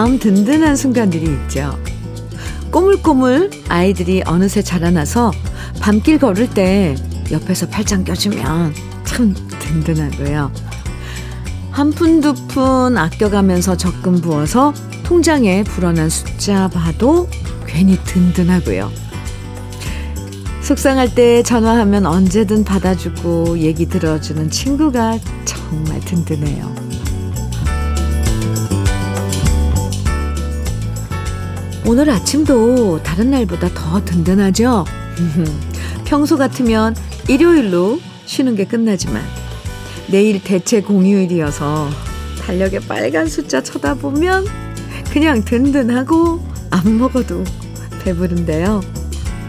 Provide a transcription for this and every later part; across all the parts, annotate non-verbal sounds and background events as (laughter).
마음 든든한 순간들이 있죠. 꼬물꼬물 아이들이 어느새 자라나서 밤길 걸을 때 옆에서 팔짱 껴주면 참 든든하고요. 한 푼두푼 아껴가면서 적금 부어서 통장에 불어난 숫자 봐도 괜히 든든하고요. 속상할 때 전화하면 언제든 받아주고 얘기 들어주는 친구가 정말 든든해요. 오늘 아침도 다른 날보다 더 든든하죠? (laughs) 평소 같으면 일요일로 쉬는 게 끝나지만 내일 대체 공휴일이어서 달력에 빨간 숫자 쳐다보면 그냥 든든하고 안 먹어도 배부른데요.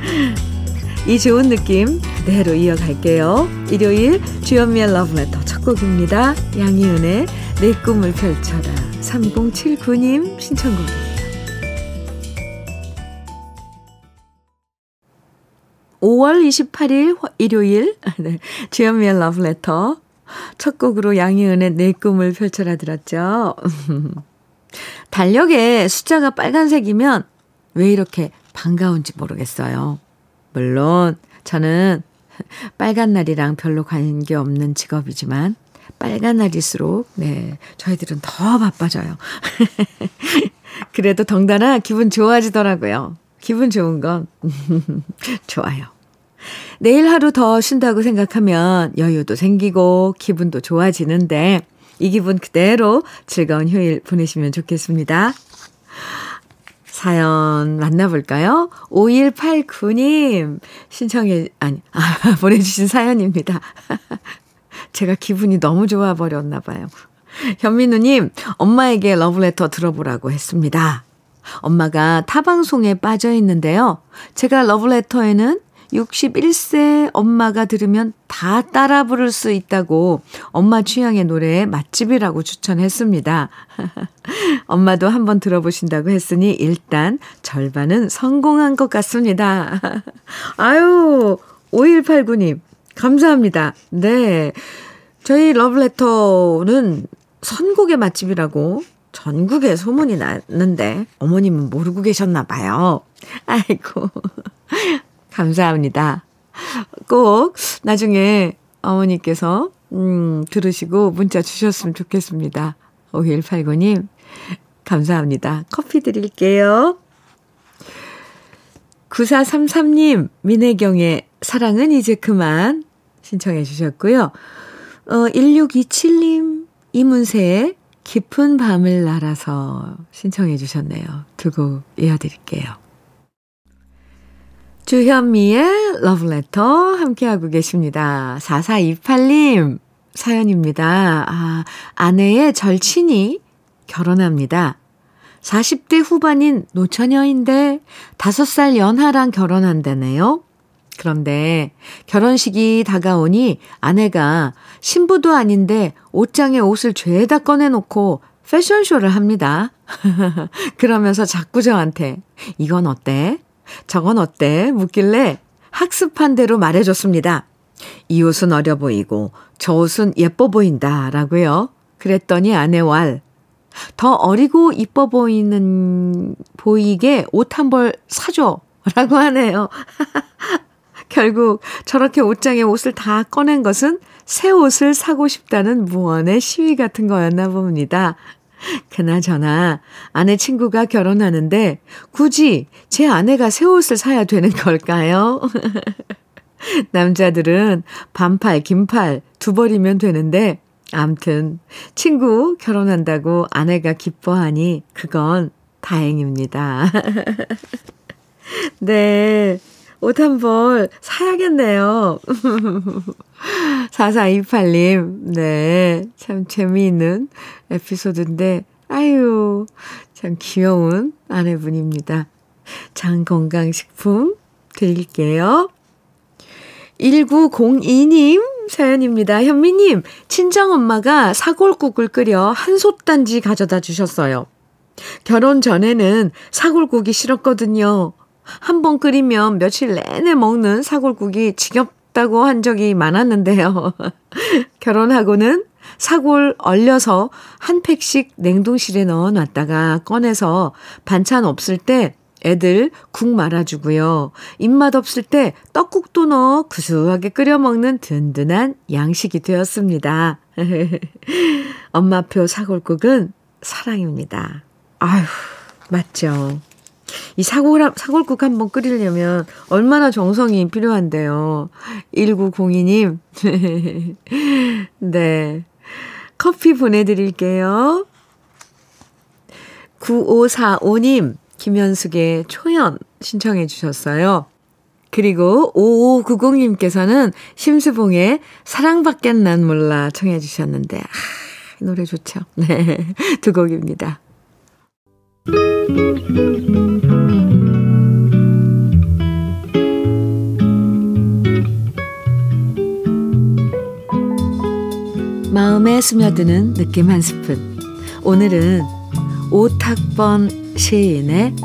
(laughs) 이 좋은 느낌 그대로 이어갈게요. 일요일 주연미의 러브레터 첫 곡입니다. 양희은의 내 꿈을 펼쳐라 3079님 신청곡이에요. 5월 28일 일요일 (laughs) 네, 주연미의 러브레터 첫 곡으로 양희은의 내 꿈을 펼쳐라 들었죠. (laughs) 달력에 숫자가 빨간색이면 왜 이렇게 반가운지 모르겠어요. 물론 저는 (laughs) 빨간 날이랑 별로 관계 없는 직업이지만 빨간 날일수록 네 저희들은 더 바빠져요. 그래도 덩달아 기분 좋아지더라고요. 기분 좋은 건 (laughs) 좋아요. 내일 하루 더 쉰다고 생각하면 여유도 생기고 기분도 좋아지는데 이 기분 그대로 즐거운 휴일 보내시면 좋겠습니다. 사연 만나볼까요? 5189님 신청해, 아니, 아, (laughs) 보내주신 사연입니다. (laughs) 제가 기분이 너무 좋아 버렸나 봐요. 현민우님, 엄마에게 러브레터 들어보라고 했습니다. 엄마가 타방송에 빠져 있는데요. 제가 러브레터에는 61세 엄마가 들으면 다 따라 부를 수 있다고 엄마 취향의 노래에 맛집이라고 추천했습니다. (laughs) 엄마도 한번 들어보신다고 했으니 일단 절반은 성공한 것 같습니다. (laughs) 아유, 5189님, 감사합니다. 네. 저희 러브레터는 선곡의 맛집이라고 전국에 소문이 났는데 어머님은 모르고 계셨나 봐요. 아이고. (laughs) 감사합니다. 꼭 나중에 어머니께서 음, 들으시고 문자 주셨으면 좋겠습니다. 5189님, 감사합니다. 커피 드릴게요. 9433님, 민혜경의 사랑은 이제 그만 신청해 주셨고요. 어, 1627님, 이문세의 깊은 밤을 날아서 신청해 주셨네요. 두 곡 이어드릴게요. 주현미의 러브레터 함께하고 계십니다. 4428님 사연입니다. 아, 아내의 절친이 결혼합니다. 40대 후반인 노처녀인데 5살 연하랑 결혼한다네요. 그런데 결혼식이 다가오니 아내가 신부도 아닌데 옷장에 옷을 죄다 꺼내놓고 패션쇼를 합니다. (laughs) 그러면서 자꾸 저한테 이건 어때? 저건 어때? 묻길래 학습한 대로 말해줬습니다. 이 옷은 어려 보이고 저 옷은 예뻐 보인다 라고요. 그랬더니 아내 왈. 더 어리고 이뻐 보이는, 보이게 옷 한 벌 사줘. 라고 하네요. (laughs) 결국 저렇게 옷장에 옷을 다 꺼낸 것은 새 옷을 사고 싶다는 무언의 시위 같은 거였나 봅니다. 그나저나 아내 친구가 결혼하는데 굳이 제 아내가 새 옷을 사야 되는 걸까요? (laughs) 남자들은 반팔, 긴팔 두 벌이면 되는데 암튼 친구 결혼한다고 아내가 기뻐하니 그건 다행입니다. (laughs) 네. 옷 한 벌 사야겠네요. (laughs) 4428님, 네. 참 재미있는 에피소드인데, 아유, 참 귀여운 아내분입니다. 장건강식품 드릴게요. 1902님 사연입니다. 현미님, 친정엄마가 사골국을 끓여 한솥단지 가져다 주셨어요. 결혼 전에는 사골국이 싫었거든요. 한 번 끓이면 며칠 내내 먹는 사골국이 지겹 다고 한 적이 많았는데요. (laughs) 결혼하고는 사골 얼려서 한 팩씩 냉동실에 넣어 놨다가 꺼내서 반찬 없을 때 애들 국 말아주고요. 입맛 없을 때 떡국도 넣어 구수하게 끓여 먹는 든든한 양식이 되었습니다. (laughs) 엄마표 사골국은 사랑입니다. 아휴, 맞죠. 이 사골, 사골국 한번 끓이려면 얼마나 정성이 필요한데요. 1902님. (laughs) 네. 커피 보내드릴게요. 9545님, 김현숙의 초연 신청해 주셨어요. 그리고 5590님께서는 심수봉의 사랑밖엔 난 몰라 청해 주셨는데, 아, 노래 좋죠. 네. (laughs) 두 곡입니다. 마음에 스며드는 느낌 한 스푼. 오늘은 오탁번 시인의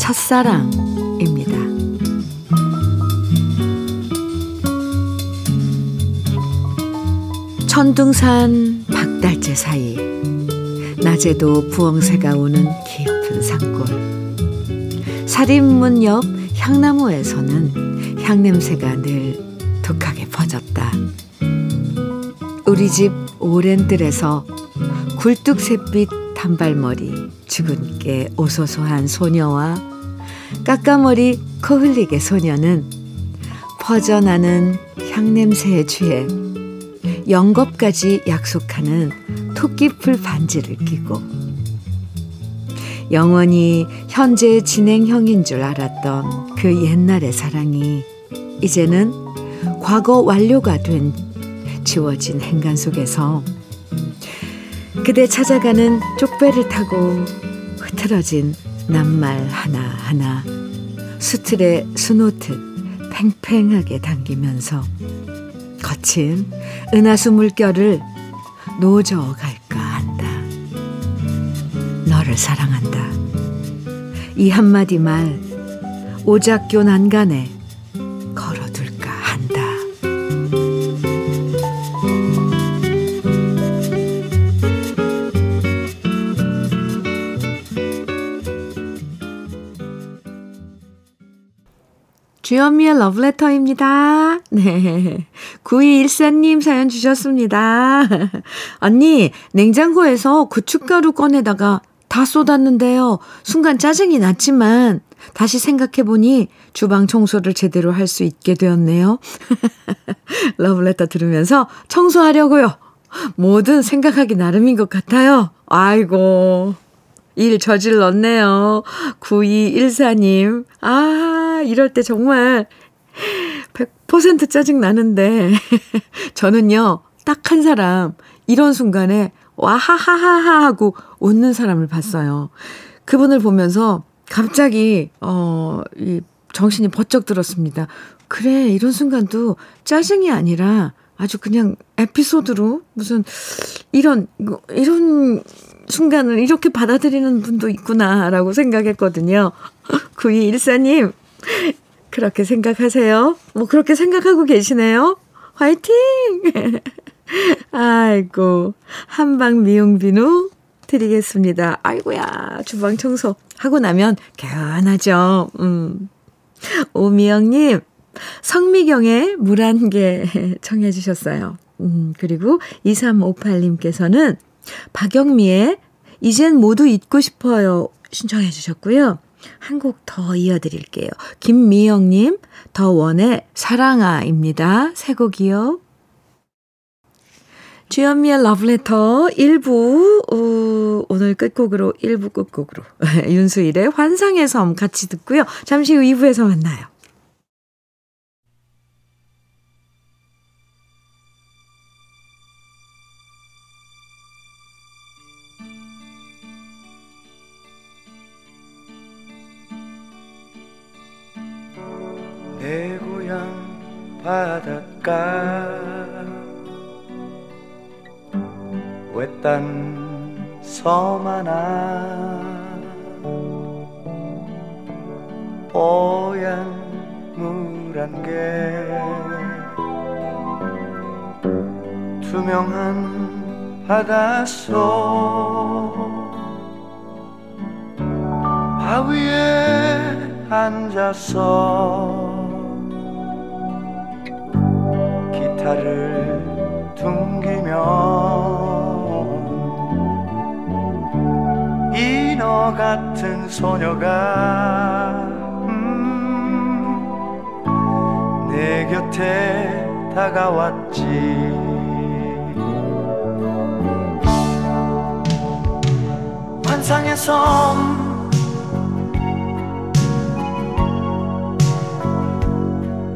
첫사랑입니다. 천둥산 박달재 사이 낮에도 부엉새가 오는 깊은 산골 살인문 옆 향나무에서는 향냄새가 늘 독하게 퍼졌다. 우리 집 오랜 뜰에서 굴뚝새빛 단발머리 주근깨 오소소한 소녀와 까까머리 코 흘리게 소녀는 퍼져나는 향냄새에 취해 영겁까지 약속하는 토끼풀 반지를 끼고 영원히 현재 진행형인 줄 알았던 그 옛날의 사랑이 이제는 과거 완료가 된 지워진 행간 속에서 그대 찾아가는 쪽배를 타고 흐트러진 낱말 하나하나 수틀에 수놓듯 팽팽하게 당기면서 거친 은하수 물결을 한다. 너를 사랑한다. 이 한마디 말 오작교 난간에 걸어둘까 한다. 주현미의 러브레터입니다. 네. 9214님 사연 주셨습니다. (laughs) 언니, 냉장고에서 고춧가루 꺼내다가 다 쏟았는데요. 순간 짜증이 났지만 다시 생각해보니 주방 청소를 제대로 할 수 있게 되었네요. (laughs) 러브레터 들으면서 청소하려고요. 뭐든 생각하기 나름인 것 같아요. 아이고. 일 저질렀네요. 9214님. 아, 이럴 때 정말 100% 짜증 나는데. (laughs) 저는요, 딱 한 사람, 이런 순간에 와하하하하 하고 웃는 사람을 봤어요. 그분을 보면서 갑자기, 어, 이 정신이 번쩍 들었습니다. 그래, 이런 순간도 짜증이 아니라 아주 그냥 에피소드로 무슨 이런, 이런 순간을 이렇게 받아들이는 분도 있구나라고 생각했거든요. (laughs) 9214님, 그렇게 생각하세요? 뭐 그렇게 생각하고 계시네요? 화이팅! (laughs) 아이고, 한방 미용 비누 드리겠습니다. 아이고야, 주방 청소 하고 나면 개운하죠. 음. 오미영님, 성미경의 물 한 개 (laughs) 청해 주셨어요. 음, 그리고 2358님께서는 박영미의 이젠 모두 잊고 싶어요 신청해 주셨고요. 한 곡 더 이어드릴게요. 김미영님, 더원의 사랑아입니다. 새 곡이요. 주현미의 러브레터 1부, 어, 오늘 끝곡으로, 1부 끝곡으로, (laughs) 윤수일의 환상의 섬 같이 듣고요. 잠시 후 2부에서 만나요. 내 고향 바닷가 외딴 섬 하나 뽀얀 물안개. 투명한 바닷속. 바위에 앉아서 기타를 둥기며 같은 소녀가 음, 내 곁에 다가왔지. 환상의 섬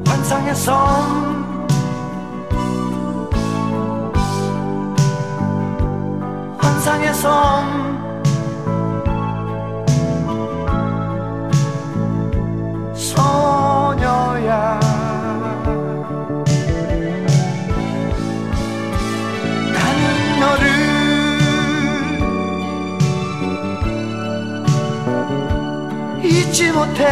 환상의 섬 환상의 섬 잊지 못해.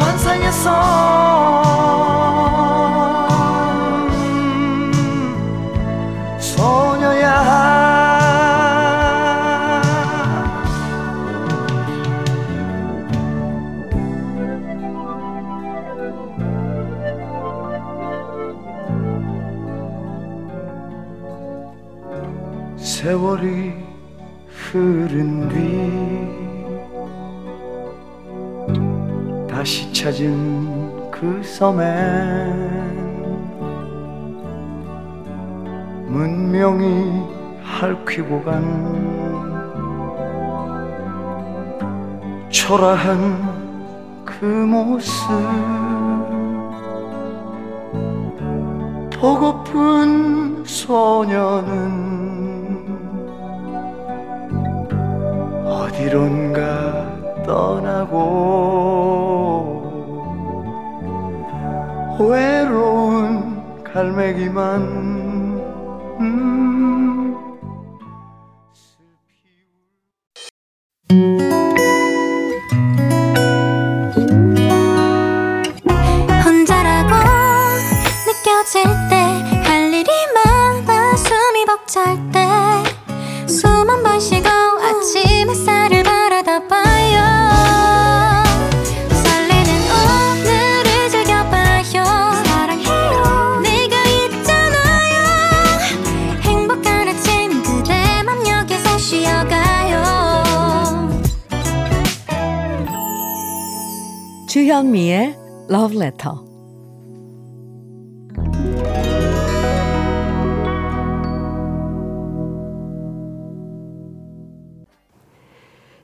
환상의 섬 세월이 흐른 뒤 다시 찾은 그 섬엔 문명이 핥히고 간 초라한 그 모습 보고픈 소녀는 어디론가 떠나고 외로운 갈매기만 음. 혼자라고 느껴질 때 할 일이 많아 숨이 벅찰 때 주현미의 Love Letter.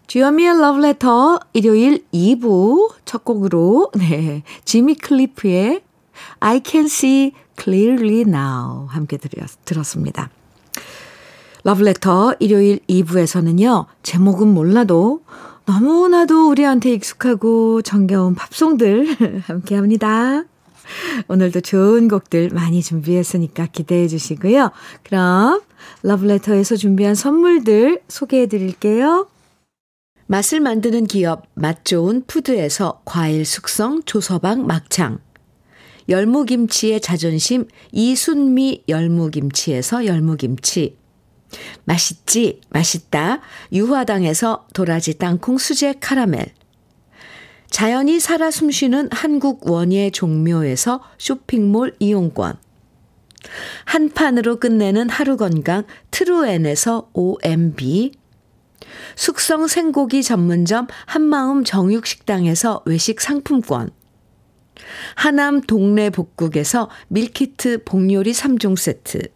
주현미의 Love Letter 일요일 2부 첫 곡으로 네 지미 클리프의 I Can See Clearly Now 함께 들었, 들었습니다. 러브레터 일요일 2부에서는요, 제목은 몰라도 너무나도 우리한테 익숙하고 정겨운 팝송들 (laughs) 함께 합니다. 오늘도 좋은 곡들 많이 준비했으니까 기대해 주시고요. 그럼 러브레터에서 준비한 선물들 소개해 드릴게요. 맛을 만드는 기업 맛 좋은 푸드에서 과일 숙성 조서방 막창 열무김치의 자존심 이순미 열무김치에서 열무김치 맛있지 맛있다. 유화당에서 도라지 땅콩 수제 카라멜. 자연이 살아 숨쉬는 한국 원예 종묘에서 쇼핑몰 이용권. 한 판으로 끝내는 하루 건강 트루엔에서 OMB 숙성 생고기 전문점 한마음 정육식당에서 외식 상품권. 하남 동네 복국에서 밀키트 복요리 3종 세트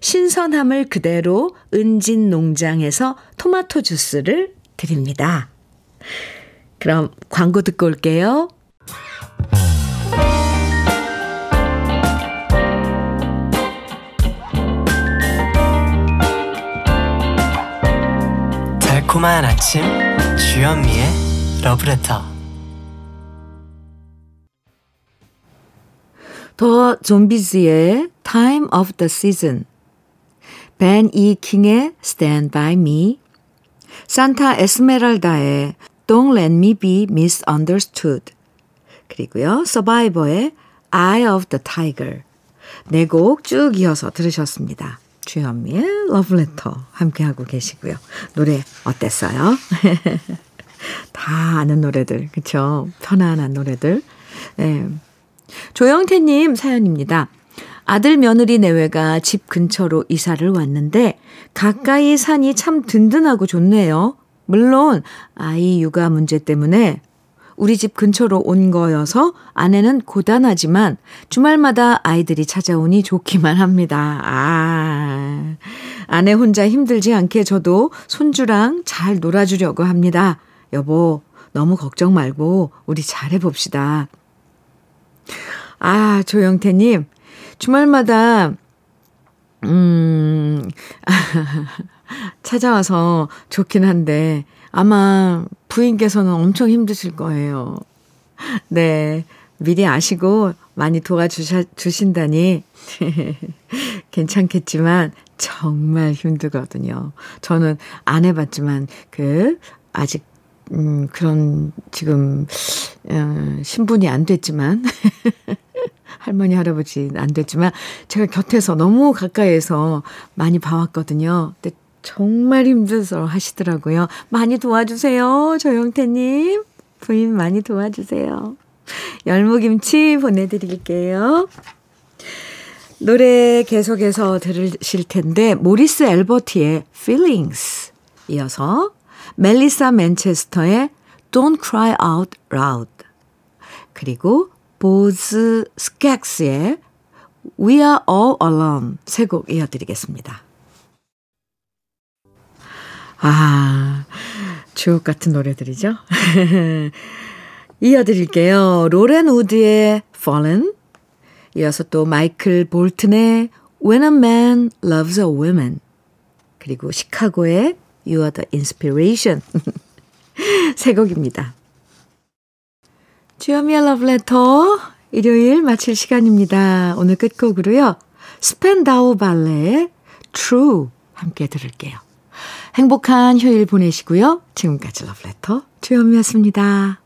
신선함을 그대로 은진 농장에서 토마토 주스를 드립니다. 그럼 광고 듣고 올게요. 달콤한 아침 주현미의 러브레터 더 좀비즈의 Time of the Season 벤이 킹의 Stand By Me 산타 에스메랄다의 Don't Let Me Be Misunderstood 그리고요 서바이버의 Eye of the Tiger 네 곡 쭉 이어서 들으셨습니다. 주현미의 러브레터 함께하고 계시고요. 노래 어땠어요? (laughs) 다 아는 노래들 그쵸? 편안한 노래들 네. 조영태님 사연입니다. 아들 며느리 내외가 집 근처로 이사를 왔는데 가까이 사니 참 든든하고 좋네요. 물론 아이 육아 문제 때문에 우리 집 근처로 온 거여서 아내는 고단하지만 주말마다 아이들이 찾아오니 좋기만 합니다. 아, 아내 혼자 힘들지 않게 저도 손주랑 잘 놀아주려고 합니다. 여보, 너무 걱정 말고 우리 잘해봅시다. 아, 조영태님, 주말마다, 음, (laughs) 찾아와서 좋긴 한데, 아마 부인께서는 엄청 힘드실 거예요. 네. 미리 아시고 많이 도와주신다니 (laughs) 괜찮겠지만 정말 힘들거든요. 저는 안 해봤지만 그 아직 음 그런 지금 어, 신분이 안 됐지만 (laughs) 할머니 할아버지 안 됐지만 제가 곁에서 너무 가까이에서 많이 봐왔거든요. 근데 정말 힘들어 하시더라고요. 많이 도와주세요. 조영태님. 부인 많이 도와주세요. 열무김치 보내드릴게요. 노래 계속해서 들으실 텐데, 모리스 엘버티의 Feelings 이어서 멜리사 맨체스터의 Don't Cry Out Loud 그리고 보즈 스캑스의 We Are All Alone 세 곡 이어드리겠습니다. 아, 주옥 같은 노래들이죠. (laughs) 이어드릴게요. 로렌 우드의 Fallen, 이어서 또 마이클 볼튼의 When a Man Loves a Woman, 그리고 시카고의 You are the Inspiration. (laughs) 세 곡입니다. 주여미의 러브레터 일요일 마칠 시간입니다. 오늘 끝곡으로요. 스펜다우 발레의 True 함께 들을게요. 행복한 휴일 보내시고요. 지금까지 러브레터 주현미였습니다.